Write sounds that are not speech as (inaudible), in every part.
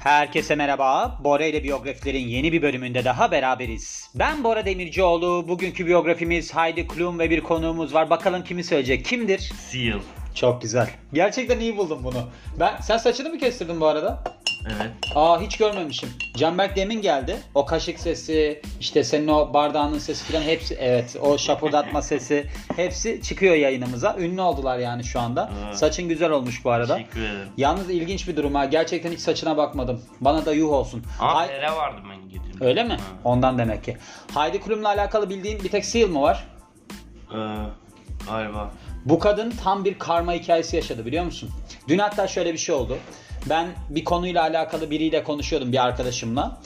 Herkese merhaba. Bora ile biyografilerin yeni bir bölümünde daha beraberiz. Ben Bora Demircioğlu. Bugünkü biyografimiz Heidi Klum ve bir konuğumuz var. Bakalım kimi söyleyecek? Kimdir? Seal. Çok güzel. Gerçekten iyi buldum bunu. Ben sen saçını mı kestirdin bu arada? Evet. Aa hiç görmemişim. Canberk demin geldi. O kaşık sesi, işte senin o bardağının sesi falan hepsi evet o şapurdatma sesi hepsi çıkıyor yayınımıza. Ünlü oldular yani şu anda. Evet. Saçın güzel olmuş bu arada. Teşekkür ederim. Yalnız ilginç bir durum ha. Gerçekten hiç saçına bakmadım. Bana da yuh olsun. Ama Hay- Ere vardı ben getirdim. Öyle mi? Ha. Ondan demek ki. Heidi Klum'la alakalı bildiğin bir tek Seal mı var? Ee, galiba. Bu kadın tam bir karma hikayesi yaşadı biliyor musun? Dün hatta şöyle bir şey oldu. Ben bir konuyla alakalı biriyle konuşuyordum bir arkadaşımla.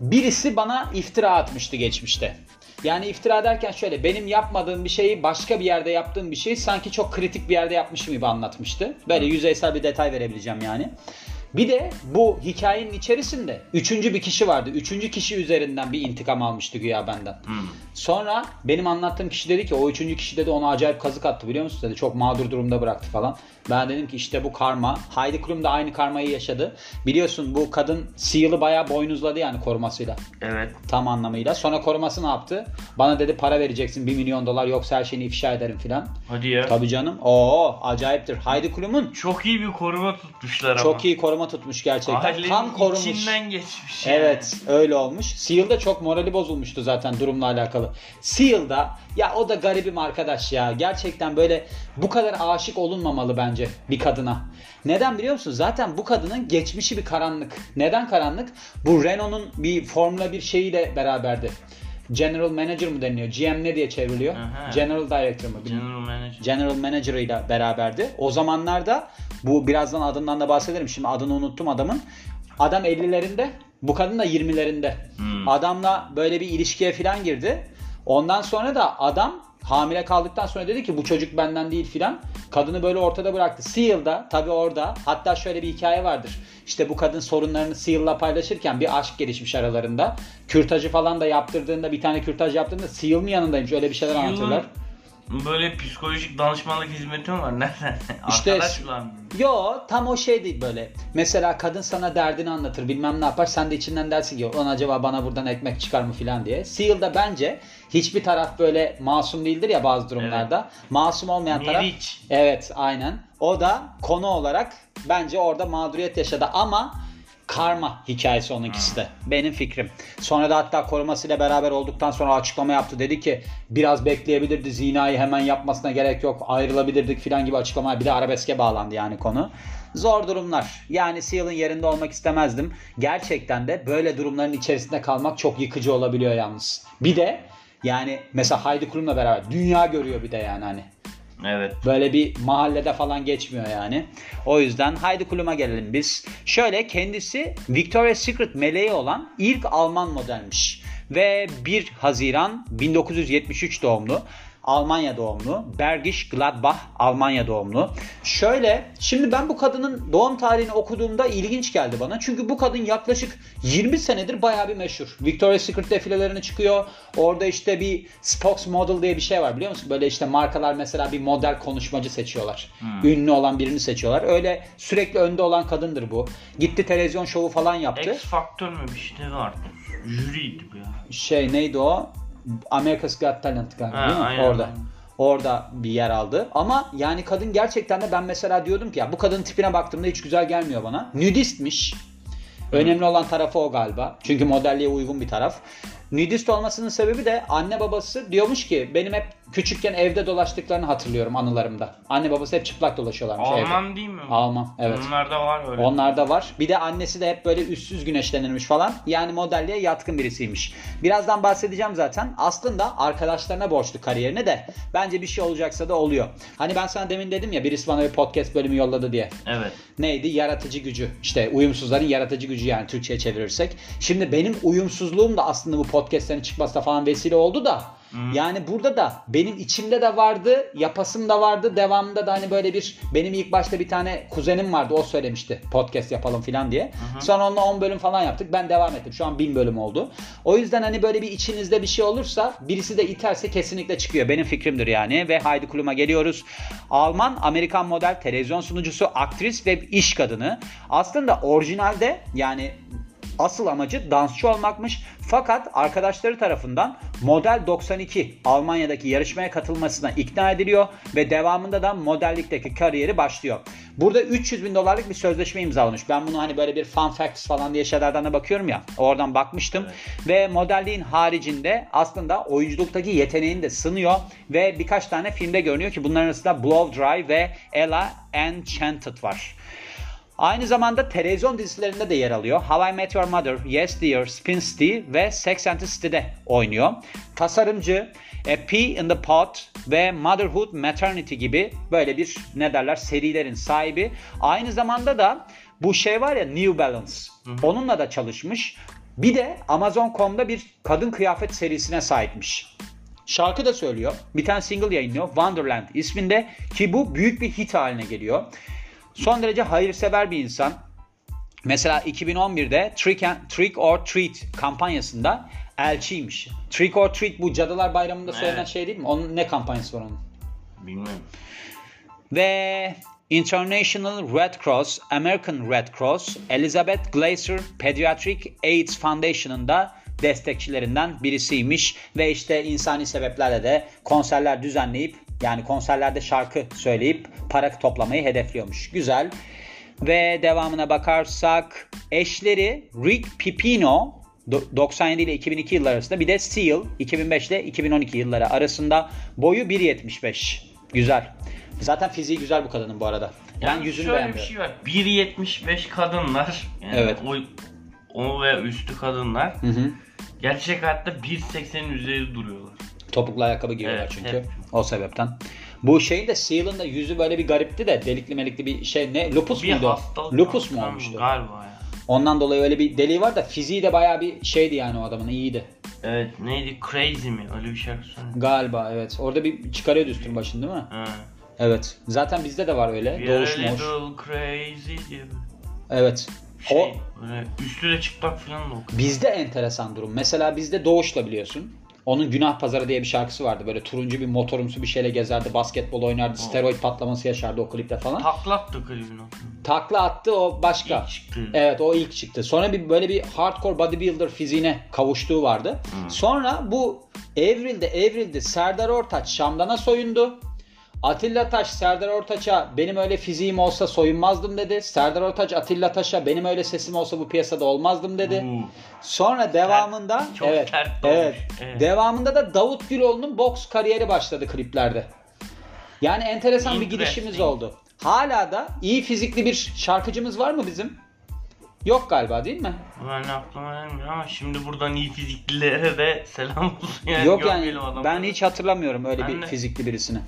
Birisi bana iftira atmıştı geçmişte. Yani iftira derken şöyle benim yapmadığım bir şeyi başka bir yerde yaptığım bir şeyi sanki çok kritik bir yerde yapmışım gibi anlatmıştı. Böyle yüzeysel bir detay verebileceğim yani. Bir de bu hikayenin içerisinde üçüncü bir kişi vardı. Üçüncü kişi üzerinden bir intikam almıştı güya benden. Hmm. Sonra benim anlattığım kişi dedi ki o üçüncü kişi dedi ona acayip kazık attı biliyor musun dedi. Çok mağdur durumda bıraktı falan. Ben dedim ki işte bu karma. Heidi Klum da aynı karmayı yaşadı. Biliyorsun bu kadın Seal'ı bayağı boynuzladı yani korumasıyla. Evet. Tam anlamıyla. Sonra koruması ne yaptı? Bana dedi para vereceksin 1 milyon dolar yoksa her şeyini ifşa ederim filan. Hadi ya. Tabii canım. Oo acayiptir. Heidi Klum'un Çok iyi bir koruma tutmuşlar ama. çok iyi koruma tutmuş gerçekten. Ailenin Tam korumuş. içinden geçmiş yani. Evet öyle olmuş. Seal'da çok morali bozulmuştu zaten durumla alakalı. Seal'da ya o da garibim arkadaş ya. Gerçekten böyle bu kadar aşık olunmamalı bence bir kadına. Neden biliyor musun? Zaten bu kadının geçmişi bir karanlık. Neden karanlık? Bu Renault'un bir Formula 1 şeyiyle beraberdi. General Manager mı deniliyor? GM ne diye çevriliyor? Aha. General Director mı? General Manager. General Manager ile beraberdi. O zamanlarda bu birazdan adından da bahsederim. Şimdi adını unuttum adamın. Adam 50'lerinde, bu kadın da 20'lerinde. Hmm. Adamla böyle bir ilişkiye falan girdi. Ondan sonra da adam hamile kaldıktan sonra dedi ki bu çocuk benden değil filan. Kadını böyle ortada bıraktı. Seal'da tabi orada hatta şöyle bir hikaye vardır. İşte bu kadın sorunlarını Seal'la paylaşırken bir aşk gelişmiş aralarında. Kürtajı falan da yaptırdığında bir tane kürtaj yaptığında Seal mi yanındaymış öyle bir şeyler. Seal'ın Böyle psikolojik danışmanlık hizmeti mi var? (laughs) Nereden? İşte- Arkadaş mı lan? Yo tam o şey değil böyle. Mesela kadın sana derdini anlatır bilmem ne yapar. Sen de içinden dersin ki on acaba bana buradan ekmek çıkar mı filan diye. Seal'da bence hiçbir taraf böyle masum değildir ya bazı durumlarda. Masum olmayan taraf. Meriç. Evet aynen. O da konu olarak bence orada mağduriyet yaşadı ama karma hikayesi onunkisi de. Benim fikrim. Sonra da hatta korumasıyla beraber olduktan sonra açıklama yaptı. Dedi ki biraz bekleyebilirdi zinayı hemen yapmasına gerek yok. Ayrılabilirdik filan gibi açıklama. Bir de arabeske bağlandı yani konu. Zor durumlar. Yani Seal'ın yerinde olmak istemezdim. Gerçekten de böyle durumların içerisinde kalmak çok yıkıcı olabiliyor yalnız. Bir de yani mesela Heidi Klum'la beraber dünya görüyor bir de yani hani. Evet. Böyle bir mahallede falan geçmiyor yani. O yüzden Heidi Klum'a gelelim biz. Şöyle kendisi Victoria's Secret meleği olan ilk Alman modelmiş. Ve 1 Haziran 1973 doğumlu. Almanya doğumlu. Bergisch Gladbach Almanya doğumlu. Şöyle şimdi ben bu kadının doğum tarihini okuduğumda ilginç geldi bana. Çünkü bu kadın yaklaşık 20 senedir bayağı bir meşhur. Victoria's Secret defilelerine çıkıyor. Orada işte bir spokesmodel diye bir şey var biliyor musun? Böyle işte markalar mesela bir model konuşmacı seçiyorlar. Ünlü olan birini seçiyorlar. Öyle sürekli önde olan kadındır bu. Gitti televizyon şovu falan yaptı. X Factor mü bir şey vardı? Jüriydi bu ya. Şey neydi o? America's Got Talent galiba Ha, değil mi? aynen, Orada. Orada bir yer aldı. Ama yani kadın gerçekten de ben mesela diyordum ki ya bu kadının tipine baktığımda hiç güzel gelmiyor bana. Nudistmiş. Önemli olan tarafı o galiba. Çünkü modelliğe uygun bir taraf. Nudist olmasının sebebi de anne babası diyormuş ki benim hep küçükken evde dolaştıklarını hatırlıyorum anılarımda. Anne babası hep çıplak dolaşıyorlarmış evde. Alman değil mi? Alman evet. Onlarda var öyle. Onlarda var. Bir de annesi de hep böyle üstsüz güneşlenirmiş falan. Yani modelliğe yatkın birisiymiş. Birazdan bahsedeceğim zaten. Aslında arkadaşlarına borçlu kariyerini de. Bence bir şey olacaksa da oluyor. Hani ben sana demin dedim ya birisi bana bir podcast bölümü yolladı diye. Evet. Neydi? Yaratıcı gücü. İşte uyumsuzların yaratıcı gücü yani Türkçe'ye çevirirsek. Şimdi benim uyumsuzluğum da aslında bu podcastlerin çıkmasına falan vesile oldu da. Yani burada da benim içimde de vardı, yapasım da vardı. Devamında da hani böyle bir benim ilk başta bir tane kuzenim vardı. O söylemişti podcast yapalım falan diye. Sonra onunla 10 bölüm falan yaptık. Ben devam ettim. Şu an 1000 bölüm oldu. O yüzden hani böyle bir içinizde bir şey olursa birisi de iterse kesinlikle çıkıyor. Benim fikrimdir yani. Ve Haydi Kulum'a geliyoruz. Alman Amerikan model televizyon sunucusu, aktris ve iş kadını. Aslında orijinalde yani asıl amacı dansçı olmakmış. Fakat arkadaşları tarafından Model 92 Almanya'daki yarışmaya katılmasına ikna ediliyor ve devamında da modellikteki kariyeri başlıyor. Burada 300 bin dolarlık bir sözleşme imzalamış. Ben bunu hani böyle bir fun facts falan diye şeylerden de bakıyorum ya. Oradan bakmıştım. Ve modelliğin haricinde aslında oyunculuktaki yeteneğini de sınıyor. Ve birkaç tane filmde görünüyor ki bunların arasında Blow Dry ve Ella Enchanted var. Aynı zamanda televizyon dizilerinde de yer alıyor. How I Met Your Mother, Yes Dear, Spin City ve Sex and the City'de oynuyor. Tasarımcı, A Pea in the Pot ve Motherhood Maternity gibi böyle bir ne derler serilerin sahibi. Aynı zamanda da bu şey var ya New Balance. Onunla da çalışmış. Bir de Amazon.com'da bir kadın kıyafet serisine sahipmiş. Şarkı da söylüyor. Bir tane single yayınlıyor. Wonderland isminde ki bu büyük bir hit haline geliyor. Son derece hayırsever bir insan. Mesela 2011'de Trick, and, Trick or Treat kampanyasında elçiymiş. Trick or Treat bu Cadılar Bayramı'nda söylenen Evet. şey değil mi? Onun ne kampanyası var onun? Bilmiyorum. Ve International Red Cross, American Red Cross, Elizabeth Glaser Pediatric AIDS Foundation'ın da destekçilerinden birisiymiş ve işte insani sebeplerle de konserler düzenleyip yani konserlerde şarkı söyleyip para toplamayı hedefliyormuş. Güzel. Ve devamına bakarsak eşleri Rick Pipino do- 97 ile 2002 yılları arasında bir de Seal 2005 ile 2012 yılları arasında boyu 1.75. Güzel. Zaten fiziği güzel bu kadının bu arada. Ben Yani yüzünü şöyle beğenmiyorum. bir şey var. 1.75 kadınlar. Yani Evet. O, o ve üstü kadınlar. Hı hı. Gerçek hayatta 1.80'in üzeri duruyorlar. Topuklu ayakkabı giyiyorlar Evet, çünkü. hep. O sebepten. Bu şeyin de Seal'ın da yüzü böyle bir garipti de delikli melikli bir şey ne? Lupus Bir muydu? Lupus mu olmuştu? Galiba ya. Ondan dolayı öyle bir deliği var da fiziği de bayağı bir şeydi yani o adamın iyiydi. Evet neydi? Crazy mi? Öyle bir şarkı söyledi. Galiba evet. Orada bir çıkarıyordu üstün başını değil mi? Ha. Evet. Zaten bizde de var öyle. We are Doğuş a moş. little crazy gibi. Evet. Şey, O üstü de çıplak falan da okuyor. bizde enteresan durum. Mesela bizde Doğuş'la biliyorsun. Onun Günah Pazarı diye bir şarkısı vardı. Böyle turuncu bir motorumsu bir şeyle gezerdi. Basketbol oynardı. Steroid patlaması yaşardı o klipte falan. Taklattı klibin o. Takla attı o başka. İlk çıktı. Evet o ilk çıktı. Sonra bir böyle bir hardcore bodybuilder fiziğine kavuştuğu vardı. Sonra bu evrildi evrildi. Serdar Ortaç Şamdan'a soyundu. Atilla Taş Serdar Ortaç'a benim öyle fiziğim olsa soyunmazdım dedi. Serdar Ortaç Atilla Taş'a benim öyle sesim olsa bu piyasada olmazdım dedi. Uuu. Sonra devamında çok evet, tert evet, Evet. devamında da Davut Güloğlu'nun boks kariyeri başladı kliplerde. Yani enteresan bir gidişimiz oldu. Hala da iyi fizikli bir şarkıcımız var mı bizim? Yok galiba değil mi? Ben aklıma gelmiyor ama şimdi buradan iyi fiziklilere de selam olsun yani. Yok yani ben hiç hatırlamıyorum öyle Ben bir de. fizikli birisini.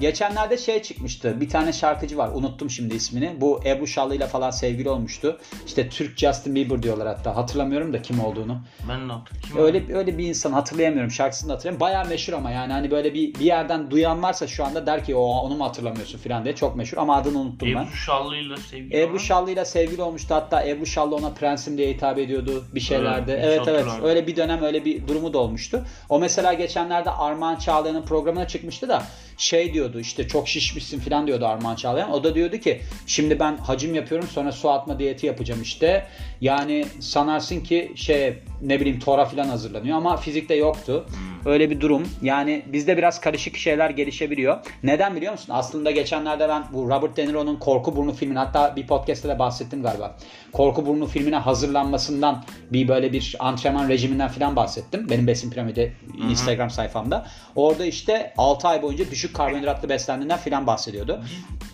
Geçenlerde şey çıkmıştı. Bir tane şarkıcı var. Unuttum şimdi ismini. Bu Ebru Şallı ile falan sevgili olmuştu. İşte Türk Justin Bieber diyorlar hatta. Hatırlamıyorum da kim olduğunu. Ben de hatırlıyorum. Öyle öyle bir insan hatırlayamıyorum. Şarkısını da hatırlayamıyorum. Bayağı meşhur ama yani hani böyle bir bir yerden duyan varsa şu anda der ki o onu mu hatırlamıyorsun falan diye. Çok meşhur ama adını unuttum ben. Ebru Şallı'yla sevgili Ebru Şallı ile sevgili olmuştu. Hatta Ebru Şallı ona prensim diye hitap ediyordu bir şeylerde. Evet, Evet evet. hatırlamıyorum. Öyle bir dönem öyle bir durumu da olmuştu. O mesela geçenlerde Armağan Çağlayan'ın programına çıkmıştı da şey diyordu işte çok şişmişsin falan diyordu Armağan Çağlayan. O da diyordu ki şimdi ben hacim yapıyorum sonra su atma diyeti yapacağım işte. Yani sanarsın ki şey ne bileyim tora falan hazırlanıyor ama fizikte yoktu. Öyle bir durum. Yani bizde biraz karışık şeyler gelişebiliyor. Neden biliyor musun? Aslında geçenlerde ben bu Robert De Niro'nun Korku Burnu filmini hatta bir podcast'te de bahsettim galiba. Korku Burnu filmine hazırlanmasından bir böyle bir antrenman rejiminden falan bahsettim. Benim Besin Piramidi Instagram sayfamda. Orada işte 6 ay boyunca düşük karbonhidratlı beslendiğinden falan bahsediyordu.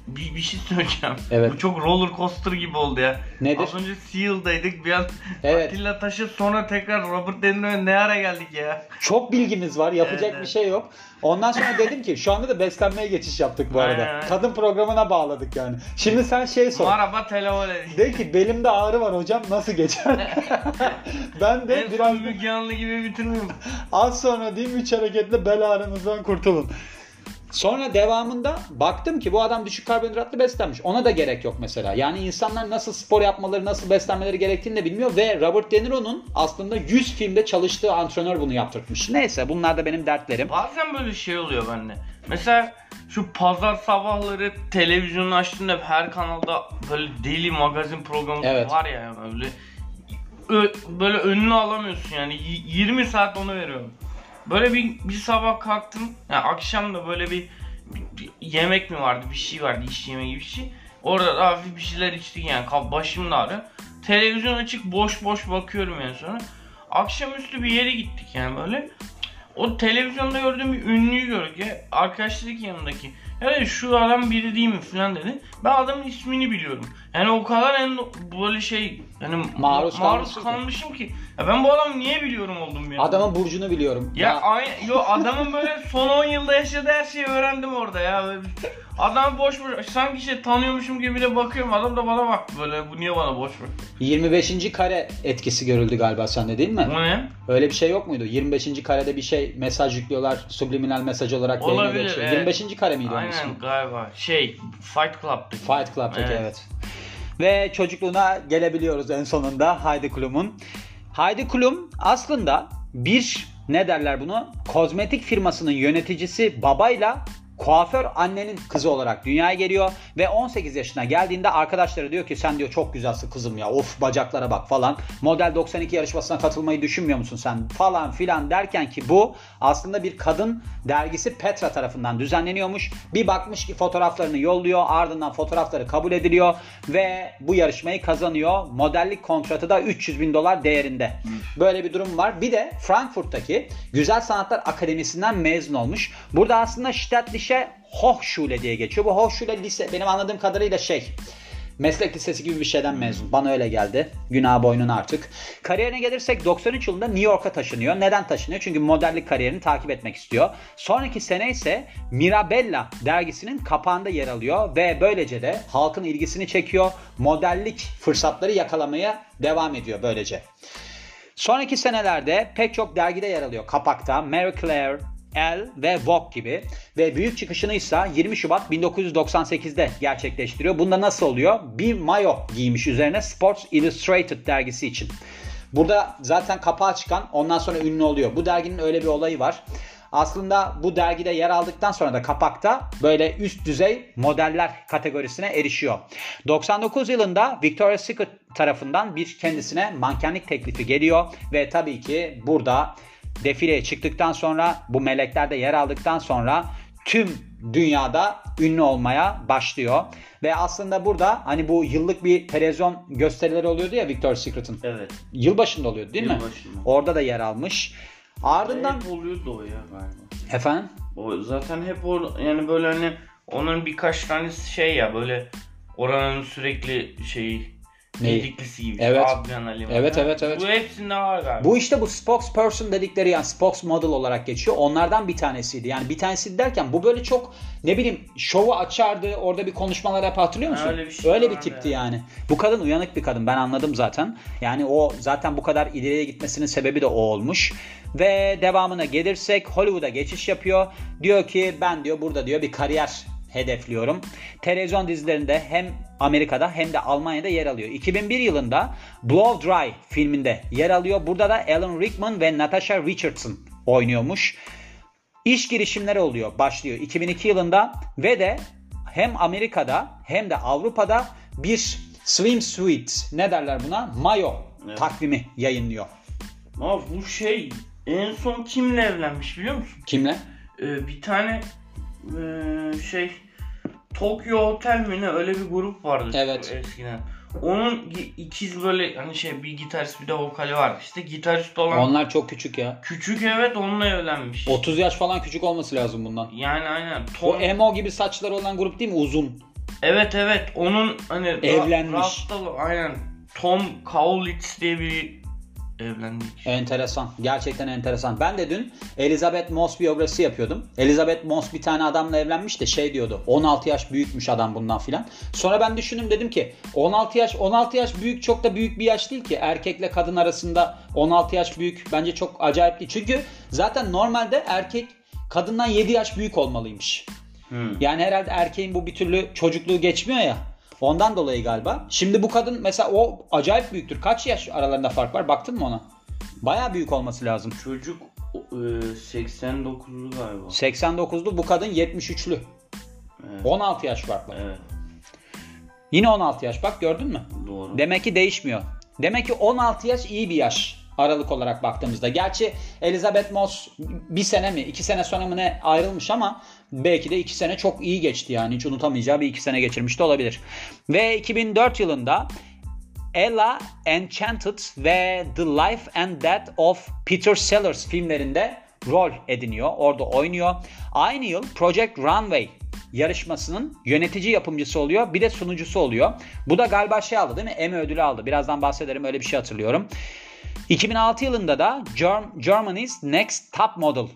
bir, bir şey söyleyeceğim. Evet. Bu çok roller coaster gibi oldu ya. Nedir? Az önce Seal'daydık bir an Evet. Atilla Taş'ı sonra tekrar Robert De Niro'ya ne ara geldik ya. Çok bilgimiz var. Yapacak Evet, bir şey yok. Ondan sonra dedim ki şu anda da beslenmeye geçiş yaptık bu arada. Aynen. Kadın programına bağladık yani. Şimdi sen şey sor. Maraba televole. De ki belimde ağrı var hocam nasıl geçer? (laughs) ben de En biraz Müge gibi bitirmeyeyim. az sonra diyeyim 3 hareketle bel ağrınızdan kurtulun. Sonra devamında baktım ki bu adam düşük karbonhidratlı beslenmiş. Ona da gerek yok mesela. Yani insanlar nasıl spor yapmaları, nasıl beslenmeleri gerektiğini de bilmiyor. Ve Robert De Niro'nun aslında 100 filmde çalıştığı antrenör bunu yaptırtmış. Neyse bunlar da benim dertlerim. Bazen böyle şey oluyor bende. Mesela şu pazar sabahları televizyonu açtığında her kanalda böyle deli magazin programı Evet. var ya böyle böyle önünü alamıyorsun yani Y- 20 saat onu veriyorum. Böyle bir, bir sabah kalktım yani akşam da böyle bir, bir- bir yemek mi vardı bir şey vardı iş yemeği gibi bir şey. Orada da hafif bir şeyler içtik yani başım da ağrıyor. Televizyon açık boş boş bakıyorum yani sonra. Akşamüstü bir yere gittik yani böyle. O televizyonda gördüğüm bir ünlüyü gördük ya. Arkadaş dedi ki yanındaki. Ya dedi, şu adam biri değil mi falan dedi. Ben adamın ismini biliyorum. Yani o kadar en böyle şey yani Maruz ma- kalmışsın ki. kalmışım ki. Ya ben bu adamı niye biliyorum oldum ya. Adamın burcunu biliyorum. Ya aynı yo adamın böyle son 10 yılda yaşadığı her şeyi öğrendim orada ya. Böyle Adam boş boş sanki şey tanıyormuşum gibi de bakıyorum. Adam da bana baktı böyle bu niye bana boş boş. 25. kare etkisi görüldü galiba sende değil mi? Bu ne? Öyle bir şey yok muydu? 25. karede bir şey mesaj yüklüyorlar. Subliminal mesaj olarak Olabilir, evet. 25. kare miydi onun Aynen ismi? galiba. Şey Fight Club'daki. Fight Club'daki evet. Evet. Ve çocukluğuna gelebiliyoruz en sonunda Heidi Klum'un. Heidi Klum aslında bir ne derler bunu? Kozmetik firmasının yöneticisi babayla kuaför annenin kızı olarak dünyaya geliyor ve 18 yaşına geldiğinde arkadaşları diyor ki sen diyor çok güzelsin kızım ya of bacaklara bak falan. Model 92 yarışmasına katılmayı düşünmüyor musun sen falan filan derken ki bu aslında bir kadın dergisi Petra tarafından düzenleniyormuş. Bir bakmış ki fotoğraflarını yolluyor ardından fotoğrafları kabul ediliyor ve bu yarışmayı kazanıyor. Modellik kontratı da 300 bin dolar değerinde. Böyle bir durum var. Bir de Frankfurt'taki Güzel Sanatlar Akademisi'nden mezun olmuş. Burada aslında Staatliche Hochschule diye geçiyor. Bu Hochschule lise benim anladığım kadarıyla şey meslek lisesi gibi bir şeyden mezun. Bana öyle geldi. Günah boynuna artık. Kariyerine gelirsek 93 yılında New York'a taşınıyor. Neden taşınıyor? Çünkü modellik kariyerini takip etmek istiyor. Sonraki sene ise Mirabella dergisinin kapağında yer alıyor ve böylece de halkın ilgisini çekiyor. Modellik fırsatları yakalamaya devam ediyor böylece. Sonraki senelerde pek çok dergide yer alıyor. Kapakta Marie Claire, Elle ve Vogue gibi. Ve büyük çıkışını ise 20 Şubat 1998'de gerçekleştiriyor. Bunda nasıl oluyor? Bir mayo giymiş üzerine Sports Illustrated dergisi için. Burada zaten kapağı çıkan ondan sonra ünlü oluyor. Bu derginin öyle bir olayı var. Aslında bu dergide yer aldıktan sonra da kapakta böyle üst düzey modeller kategorisine erişiyor. 99 yılında Victoria's Secret tarafından bir kendisine mankenlik teklifi geliyor ve tabii ki burada defileye çıktıktan sonra bu meleklerde yer aldıktan sonra tüm dünyada ünlü olmaya başlıyor. Ve aslında burada hani bu yıllık bir televizyon gösterileri oluyordu ya Victoria's Secret'ın. Evet. Yılbaşında oluyordu değil mi? Yılbaşında. Orada da yer almış. Ardından Hep oluyordu o ya galiba. efendim O zaten hep o yani böyle hani onun birkaç tanesi şey ya böyle oranın sürekli şeyi Dediklisi gibi. Evet. Adrian Ali Evet, evet, evet. Bu hepsinde var galiba. Bu işte bu spokesperson dedikleri yani spokesmodel olarak geçiyor. Onlardan bir tanesiydi. Yani bir tanesi derken bu böyle çok ne bileyim şovu açardı. Orada bir konuşmalar yapar hatırlıyor musun? Öyle bir şey Öyle bir tipti ya. yani. Bu kadın uyanık bir kadın. Ben anladım zaten. Yani o zaten bu kadar ileriye gitmesinin sebebi de o olmuş. Ve devamına gelirsek Hollywood'a geçiş yapıyor. Diyor ki ben diyor burada diyor bir kariyer hedefliyorum. Televizyon dizilerinde hem Amerika'da hem de Almanya'da yer alıyor. 2001 yılında Blow Dry filminde yer alıyor. Burada da Alan Rickman ve Natasha Richardson oynuyormuş. İş girişimleri oluyor, başlıyor 2002 yılında ve de hem Amerika'da hem de Avrupa'da bir swimsuit ne derler buna? Mayo Evet. takvimi yayınlıyor. Ama bu şey en son kimle evlenmiş biliyor musun? Kimle? Ee, bir tane ee, şey Tokyo Hotel mi ne öyle bir grup vardı Evet. eskiden. Onun ikiz böyle hani şey bir gitarist bir de vokali var. İşte gitarist olan Onlar çok küçük ya. küçük evet onunla evlenmiş. 30 yaş falan küçük olması lazım bundan. Yani aynen. O Tom, emo gibi saçları olan grup değil mi? Uzun. Evet evet onun hani Ra- Evlenmiş. Raftalı aynen Tom Kaulitz diye bir evlenmiş. Enteresan. Gerçekten enteresan. Ben de dün Elizabeth Moss biyografisi yapıyordum. Elizabeth Moss bir tane adamla evlenmiş de şey diyordu. 16 yaş büyükmüş adam bundan filan. Sonra ben düşündüm dedim ki 16 yaş 16 yaş büyük çok da büyük bir yaş değil ki. Erkekle kadın arasında 16 yaş büyük bence çok acayip değil. Çünkü zaten normalde erkek kadından 7 yaş büyük olmalıymış. Hmm. Yani herhalde erkeğin bu bir türlü çocukluğu geçmiyor ya. Ondan dolayı galiba. Şimdi bu kadın mesela o acayip büyüktür. Kaç yaş aralarında fark var? Baktın mı ona? Baya büyük olması lazım. Çocuk e, 89'lu galiba. 89'lu bu kadın 73'lü. Evet. 16 yaş fark var. Evet Yine 16 yaş bak gördün mü? doğru. Demek ki değişmiyor. Demek ki 16 yaş iyi bir yaş aralık olarak baktığımızda. Gerçi Elizabeth Moss bir sene mi iki sene sonra mı ne ayrılmış ama belki de iki sene çok iyi geçti yani. Hiç unutamayacağı bir iki sene geçirmiş de olabilir. Ve 2004 yılında Ella Enchanted ve The Life and Death of Peter Sellers filmlerinde rol ediniyor. Orada oynuyor. Aynı yıl Project Runway yarışmasının yönetici yapımcısı oluyor. Bir de sunucusu oluyor. Bu da galiba şey aldı değil mi? Emmy ödülü aldı. Birazdan bahsederim öyle bir şey hatırlıyorum. 2006 yılında da Germ- Germany's Next Top Model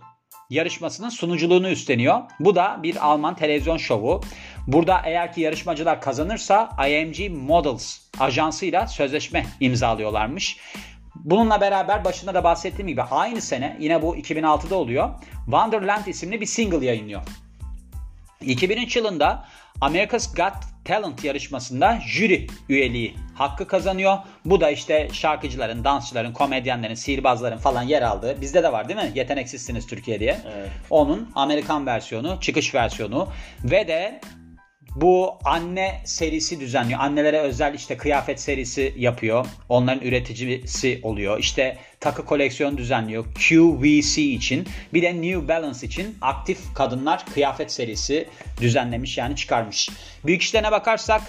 yarışmasının sunuculuğunu üstleniyor. Bu da bir Alman televizyon şovu. Burada eğer ki yarışmacılar kazanırsa IMG Models ajansıyla sözleşme imzalıyorlarmış. Bununla beraber başında da bahsettiğim gibi aynı sene yine bu 2006'da oluyor. Wonderland isimli bir single yayınlıyor. 2003 yılında America's Got Talent yarışmasında jüri üyeliği hakkı kazanıyor. Bu da işte şarkıcıların, dansçıların, komedyenlerin, sihirbazların falan yer aldığı. Bizde de var değil mi? Yeteneksizsiniz Türkiye diye. Evet. Onun Amerikan versiyonu, çıkış versiyonu ve de bu anne serisi düzenliyor. Annelere özel işte kıyafet serisi yapıyor. Onların üreticisi oluyor. İşte takı koleksiyon düzenliyor. QVC için. Bir de New Balance için aktif kadınlar kıyafet serisi düzenlemiş yani çıkarmış. Büyük işlerine bakarsak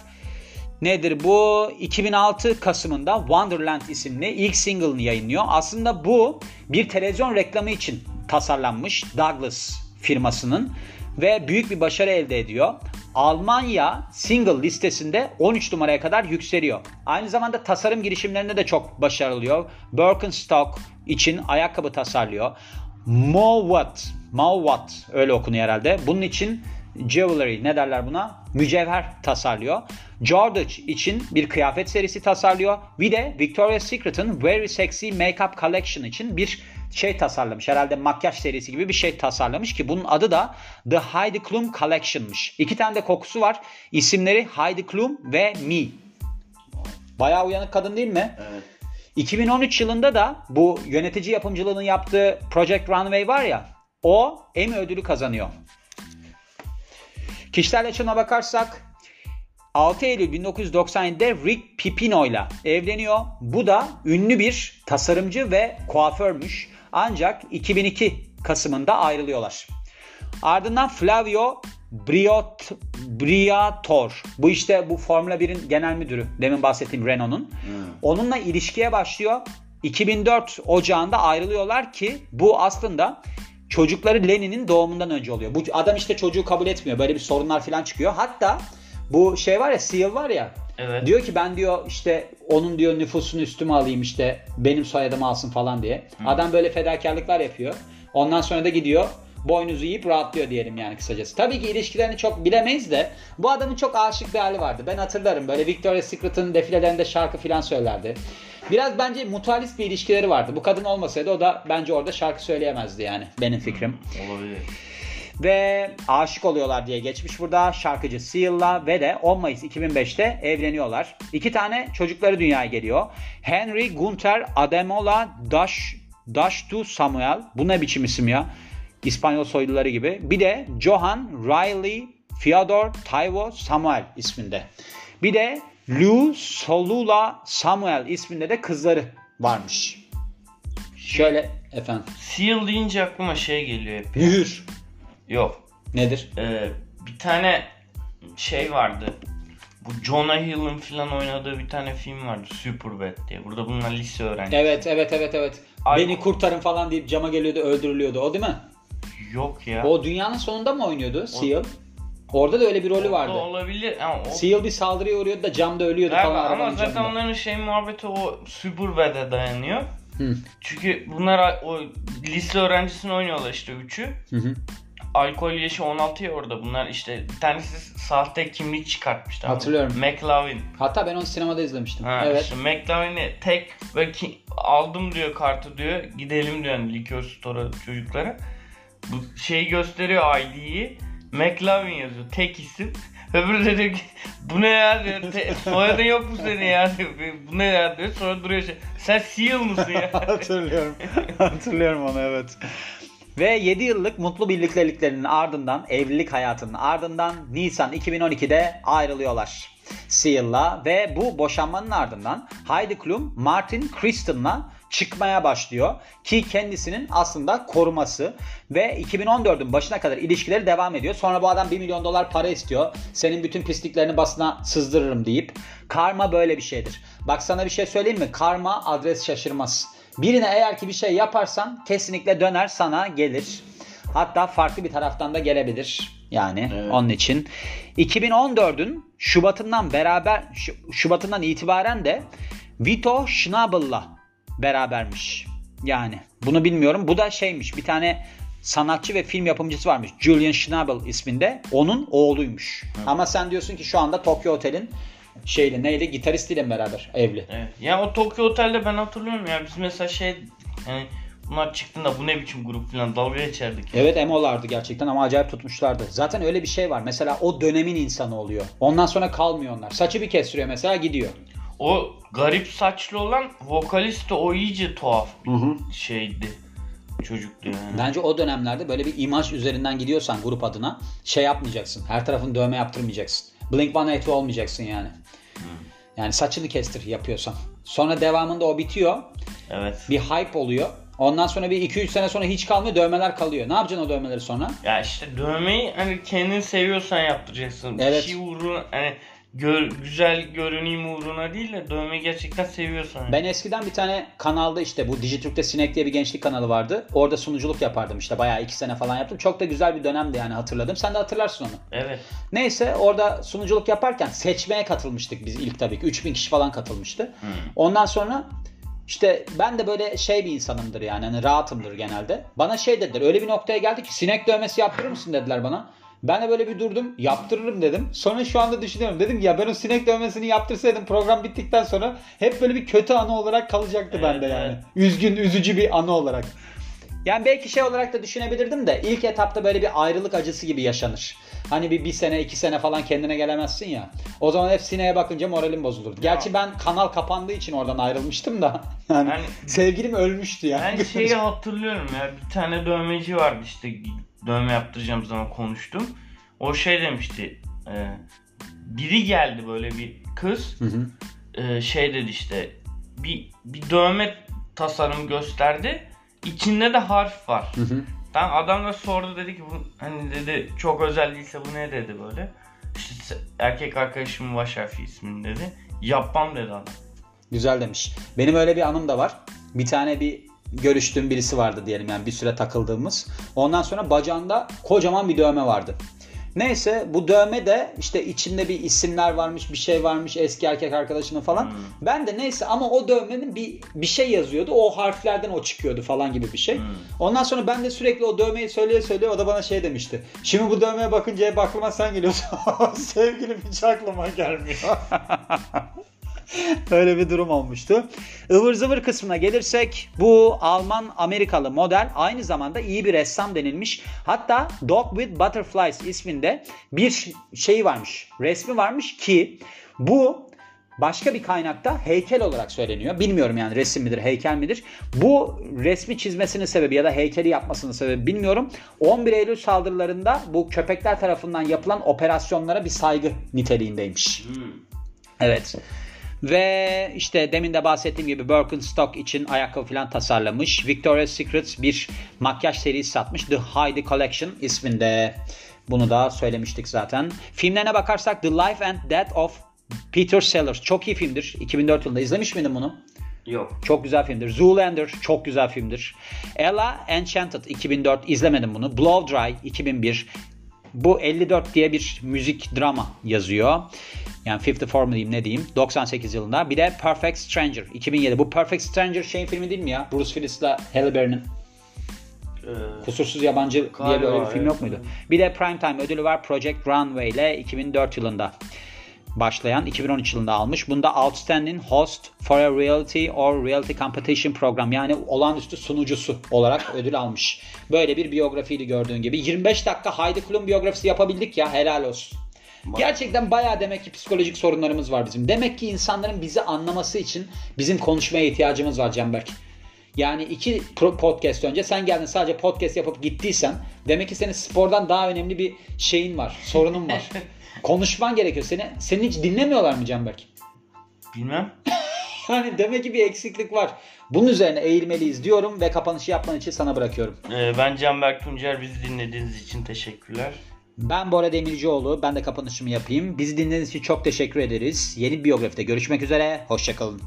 Nedir bu? 2006 Kasım'ında Wonderland isimli ilk single'ını yayınlıyor. Aslında bu bir televizyon reklamı için tasarlanmış Douglas firmasının ve büyük bir başarı elde ediyor. Almanya single listesinde 13 numaraya kadar yükseliyor. Aynı zamanda tasarım girişimlerinde de çok başarılı oluyor. Birkenstock için ayakkabı tasarlıyor. Mowat, Mowat öyle okunuyor herhalde. Bunun için jewelry ne derler buna? Mücevher tasarlıyor. George için bir kıyafet serisi tasarlıyor. Bir de Victoria's Secret'ın Very Sexy Makeup Collection için bir şey tasarlamış. Herhalde makyaj serisi gibi bir şey tasarlamış ki bunun adı da The Heidi Klum Collection'mış. İki tane de kokusu var. İsimleri Heidi Klum ve Me. Bayağı uyanık kadın değil mi? Evet. 2013 yılında da bu yönetici yapımcılığını yaptığı Project Runway var ya o Emmy ödülü kazanıyor. Kişisel yaşamına bakarsak 6 Eylül 1997'de Rick Pipino ile evleniyor. Bu da ünlü bir tasarımcı ve kuaförmüş. Ancak 2002 Kasım'ında ayrılıyorlar. Ardından Flavio Briot, Briator. Bu işte bu Formula 1'in genel müdürü. Demin bahsettiğim Renault'un. Onunla ilişkiye başlıyor. 2004 Ocağı'nda ayrılıyorlar ki bu aslında çocukları Lenin'in doğumundan önce oluyor. Bu adam işte çocuğu kabul etmiyor. Böyle bir sorunlar falan çıkıyor. Hatta bu şey var ya Seal var ya Evet. Diyor ki ben diyor işte onun diyor nüfusunu üstüme alayım işte benim soyadımı alsın falan diye. Adam böyle fedakarlıklar yapıyor. Ondan sonra da gidiyor boynuzu yiyip rahatlıyor diyelim yani kısacası. Tabii ki ilişkilerini çok bilemeyiz de bu adamın çok aşık bir hali vardı. Ben hatırlarım böyle Victoria's Secret'ın defilelerinde şarkı falan söylerdi. Biraz bence mutualist bir ilişkileri vardı. Bu kadın olmasaydı o da bence orada şarkı söyleyemezdi yani benim fikrim. Olabilir. Ve aşık oluyorlar diye geçmiş burada şarkıcı Seal'la ve de 10 Mayıs 2005'te evleniyorlar. İki tane çocukları dünyaya geliyor. Henry Gunther Ademola Dash Dashtu Samuel. Bu ne biçim isim ya? İspanyol soyluları gibi. Bir de Johan Riley Fyodor Taiwo Samuel isminde. Bir de Lou Solula Samuel isminde de kızları varmış. Şöyle efendim. Seal deyince aklıma şey geliyor hep. Mühür. Yok. Nedir? Ee, bir tane şey vardı. Bu Jonah Hill'in falan oynadığı bir tane film vardı. Superbad diye. Burada bunlar lise öğrencisi. Evet evet evet evet. Ay- Beni kurtarın falan deyip cama geliyordu öldürülüyordu. O değil mi? Yok ya. O dünyanın sonunda mı oynuyordu Seal? Orada da öyle bir rolü O vardı. olabilir ama o Seal bir saldırıya uğruyordu da camda ölüyordu Galiba falan ama zaten camında. onların şey muhabbeti o Superbad'e dayanıyor. Hı. Çünkü bunlar o lise öğrencisini oynuyorlar işte üçü. Hı hı. Alkol yaşı 16 ya orada. Bunlar işte bir tanesi sahte kimlik çıkartmış tamam mı? Hatırlıyorum. McLovin. Hatta ben onu sinemada izlemiştim. Ha, evet. işte McLovin'i tek böyle ki, aldım diyor kartı diyor. Gidelim diyor hani likör store'a çocuklara. Bu şeyi gösteriyor ID'yi. McLovin yazıyor. Tek isim. (laughs) Öbürü de diyor ki bu ne ya diyor. Te, soyadın yok mu senin ya diyor. Bu ne ya diyor. Sonra duruyor şey. Sen Seal mısın ya? (laughs) Hatırlıyorum. Hatırlıyorum onu evet. Ve 7 yıllık mutlu birlikteliklerinin ardından, evlilik hayatının ardından Nisan 2012'de ayrılıyorlar. Seal'la ve bu boşanmanın ardından Heidi Klum Martin Kristen'la çıkmaya başlıyor ki kendisinin aslında koruması ve 2014'ün başına kadar ilişkileri devam ediyor. Sonra bu adam 1 milyon dolar para istiyor. Senin bütün pisliklerini basına sızdırırım deyip. Karma böyle bir şeydir. Bak sana bir şey söyleyeyim mi? Karma adres şaşırmaz. Birine eğer ki bir şey yaparsan kesinlikle döner sana gelir. Hatta farklı bir taraftan da gelebilir. Yani Evet. onun için 2014'ün Şubat'ından beraber Şu- Şubat'ından itibaren de Vito Schnabel'la berabermiş. Yani bunu bilmiyorum. Bu da şeymiş. Bir tane sanatçı ve film yapımcısı varmış. Julian Schnabel isminde. Onun oğluymuş. Ama sen diyorsun ki şu anda Tokyo Otel'in şeyle neydi gitaristiyle beraber evli. Evet. Ya o Tokyo Otel'de ben hatırlıyorum ya biz mesela şey yani bunlar çıktığında bu ne biçim grup falan dalga geçerdik. Evet emolardı gerçekten ama acayip tutmuşlardı. Zaten öyle bir şey var. Mesela o dönemin insanı oluyor. Ondan sonra kalmıyor onlar. Saçı bir kestiriyor mesela gidiyor. O garip saçlı olan vokalist de o iyice tuhaf bir şeydi. Çocuktu yani. Bence o dönemlerde böyle bir imaj üzerinden gidiyorsan grup adına şey yapmayacaksın. Her tarafını dövme yaptırmayacaksın. Blink-182 olmayacaksın yani. Yani saçını kestir yapıyorsan. Sonra devamında o bitiyor. Evet. Bir hype oluyor. Ondan sonra bir 2-3 sene sonra hiç kalmıyor. Dövmeler kalıyor. Ne yapacaksın o dövmeleri sonra? Ya işte dövmeyi hani kendin seviyorsan yaptıracaksın. Evet. Bir şey uğruna hani gör, güzel görüneyim uğruna değil de dövmeyi gerçekten seviyorsan. yani. Ben eskiden bir tane kanalda işte bu Dijitürk'te Sinek diye bir gençlik kanalı vardı. Orada sunuculuk yapardım işte bayağı 2 sene falan yaptım. Çok da güzel bir dönemdi yani hatırladım. Sen de hatırlarsın onu. Evet. Neyse orada sunuculuk yaparken seçmeye katılmıştık biz ilk tabii ki. 3000 kişi falan katılmıştı. Ondan sonra işte ben de böyle şey bir insanımdır yani hani rahatımdır genelde. Bana şey dediler öyle bir noktaya geldi ki sinek dövmesi yaptırır mısın dediler bana. Ben de böyle bir durdum yaptırırım dedim. Sonra şu anda düşünüyorum dedim ya ben o sinek dövmesini yaptırsaydım program bittikten sonra hep böyle bir kötü anı olarak kalacaktı Evet, bende yani. evet. Üzgün üzücü bir anı olarak. Yani belki şey olarak da düşünebilirdim de ilk etapta böyle bir ayrılık acısı gibi yaşanır. Hani bir, bir sene iki sene falan kendine gelemezsin ya. O zaman hep sineğe bakınca moralim bozulurdu. Gerçi ben kanal kapandığı için oradan ayrılmıştım da. (laughs) Yani Yani- sevgilim ölmüştü yani. Ben şeyi hatırlıyorum ya bir tane dövmeci vardı işte dövme yaptıracağım zaman konuştum. O şey demişti. e, biri geldi böyle bir kız. Hı hı. e, şey dedi işte bir bir dövme tasarımı gösterdi. İçinde de harf var. Hı hı. Tamam adam da sordu dedi ki bu hani dedi çok özel değilse bu ne dedi böyle. İşte erkek arkadaşımın baş harfi ismini dedi. Yapmam dedi adam. Güzel demiş. Benim öyle bir anım da var. Bir tane bir görüştüğüm birisi vardı diyelim yani bir süre takıldığımız. Ondan sonra bacağında kocaman bir dövme vardı. Neyse bu dövme de işte içinde bir isimler varmış, bir şey varmış eski erkek arkadaşının falan. Hmm. Ben de neyse ama o dövmenin bir bir şey yazıyordu. O harflerden o çıkıyordu falan gibi bir şey. Hmm. Ondan sonra ben de sürekli o dövmeyi söyleye söyleye o da bana şey demişti. Şimdi bu dövmeye bakınca hep aklıma sen geliyorsun. (laughs) Sevgilim hiç aklıma gelmiyor. (laughs) (laughs) Öyle bir durum olmuştu. Ivır zıvır kısmına gelirsek bu Alman Amerikalı model aynı zamanda iyi bir ressam denilmiş. Hatta Dog with Butterflies isminde bir şey varmış. Resmi varmış ki bu başka bir kaynakta heykel olarak söyleniyor. Bilmiyorum yani resim midir, heykel midir? Bu resmi çizmesinin sebebi ya da heykeli yapmasının sebebi bilmiyorum. 11 Eylül saldırılarında bu köpekler tarafından yapılan operasyonlara bir saygı niteliğindeymiş. Evet. Ve işte demin de bahsettiğim gibi Birkenstock için ayakkabı falan tasarlamış. Victoria's Secret bir makyaj serisi satmış. The Heidi Collection isminde. Bunu da söylemiştik zaten. Filmlerine bakarsak The Life and Death of Peter Sellers. Çok iyi filmdir. 2004 yılında izlemiş miydin bunu? Yok. Çok güzel filmdir. Zoolander çok güzel filmdir. Ella Enchanted 2004 izlemedim bunu. Blow Dry 2001. Bu 54 diye bir müzik drama yazıyor. Yani 54 mu diyeyim ne diyeyim. 98 yılında. Bir de Perfect Stranger 2007. Bu Perfect Stranger şeyin filmi değil mi ya? Bruce Willis'la Halle Berry'nin. Ee, Kusursuz Yabancı diye böyle bir film evet. yok muydu? Bir de Primetime ödülü var Project Runway ile 2004 yılında başlayan 2013 yılında almış. Bunda Outstanding Host for a Reality or Reality Competition Program yani olağanüstü sunucusu olarak ödül almış. Böyle bir biyografiydi gördüğün gibi. 25 dakika Heidi Klum biyografisi yapabildik ya helal olsun. Gerçekten bayağı demek ki psikolojik sorunlarımız var bizim. Demek ki insanların bizi anlaması için bizim konuşmaya ihtiyacımız var Canberk. Yani iki podcast önce sen geldin sadece podcast yapıp gittiysen demek ki senin spordan daha önemli bir şeyin var, sorunun var. (laughs) Konuşman gerekiyor. Seni, seni hiç dinlemiyorlar mı Canberk? bilmem. (laughs) Yani demek ki bir eksiklik var. Bunun üzerine eğilmeliyiz diyorum ve kapanışı yapman için sana bırakıyorum. Ee, ben Canberk Tuncer. Bizi dinlediğiniz için teşekkürler. Ben Bora Demircioğlu. Ben de kapanışımı yapayım. Bizi dinlediğiniz için çok teşekkür ederiz. Yeni biyografide görüşmek üzere. Hoşçakalın.